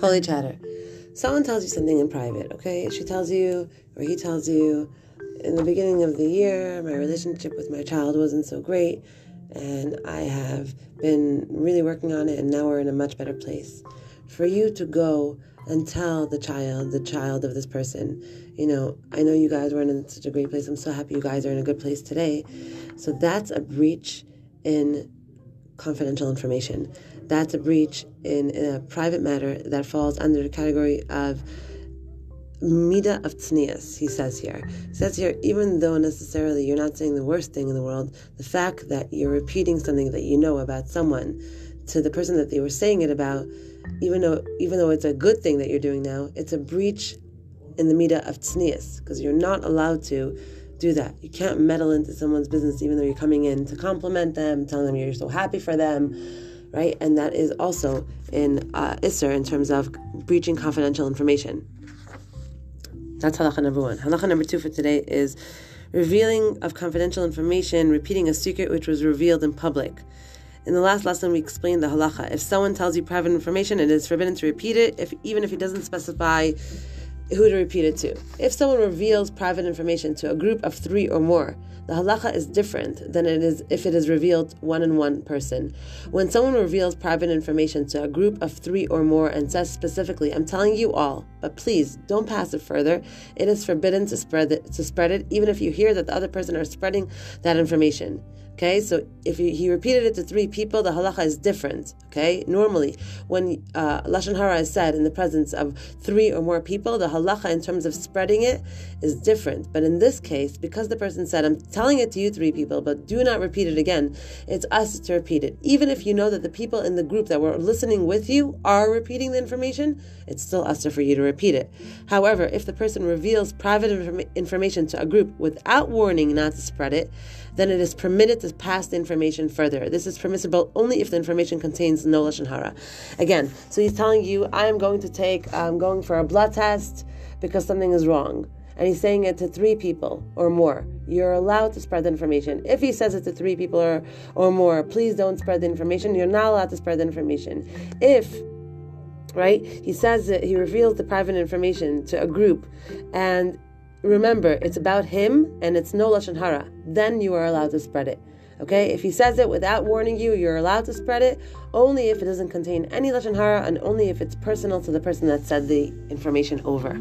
Holy chatter. Someone tells you something in private, okay? She tells you, or he tells you, in the beginning of the year, my relationship with my child wasn't so great, and I have been really working on it, and now we're in a much better place. For you to go and tell the child, the child of this person, you know, I know you guys weren't in such a great place. I'm so happy you guys are in a good place today. So that's a breach in confidential information that's a breach in, in a private matter that falls under the category of mida of tznius, he says here. He says here, even though necessarily you're not saying the worst thing in the world, the fact that you're repeating something that you know about someone to the person that they were saying it about, even though even though it's a good thing that you're doing now, it's a breach in the mida of tznius, because you're not allowed to do that. You can't meddle into someone's business even though you're coming in to compliment them, telling them you're so happy for them right? And that is also in uh, issur in terms of breaching confidential information. That's halacha number one. Halacha number two for today is revealing of confidential information, repeating a secret which was revealed in public. In the last lesson, we explained the halacha. If someone tells you private information, it is forbidden to repeat it, if even if he doesn't specify who to repeat it to. If someone reveals private information to a group of three or more, the halacha is different than it is if it is revealed one in one person. When someone reveals private information to a group of three or more and says specifically, "I'm telling you all, but please don't pass it further," it is forbidden to spread it, to spread it, even if you hear that the other person are spreading that information. Okay, so if he repeated it to three people, the halacha is different. Okay, normally when uh, lashon hara is said in the presence of three or more people, the halacha in terms of spreading it is different. But in this case, because the person said, "I'm telling it to you three people, but do not repeat it again," it's us to repeat it. Even if you know that the people in the group that were listening with you are repeating the information, it's still us for you to repeat it. However, if the person reveals private inform- information to a group without warning not to spread it, then it is permitted to pass the information further. This is permissible only if the information contains no lashon hara. Again, so he's telling you, I am going to take, I'm going for a blood test because something is wrong. And he's saying it to three people or more. You're allowed to spread the information. If he says it to three people or, or more, please don't spread the information. You're not allowed to spread the information. If right? He says that he reveals the private information to a group, and remember, it's about him and it's no lashon hara. Then you are allowed to spread it. Okay, if he says it without warning you, you're allowed to spread it only if it doesn't contain any lashon hara and only if it's personal to the person that said the information over.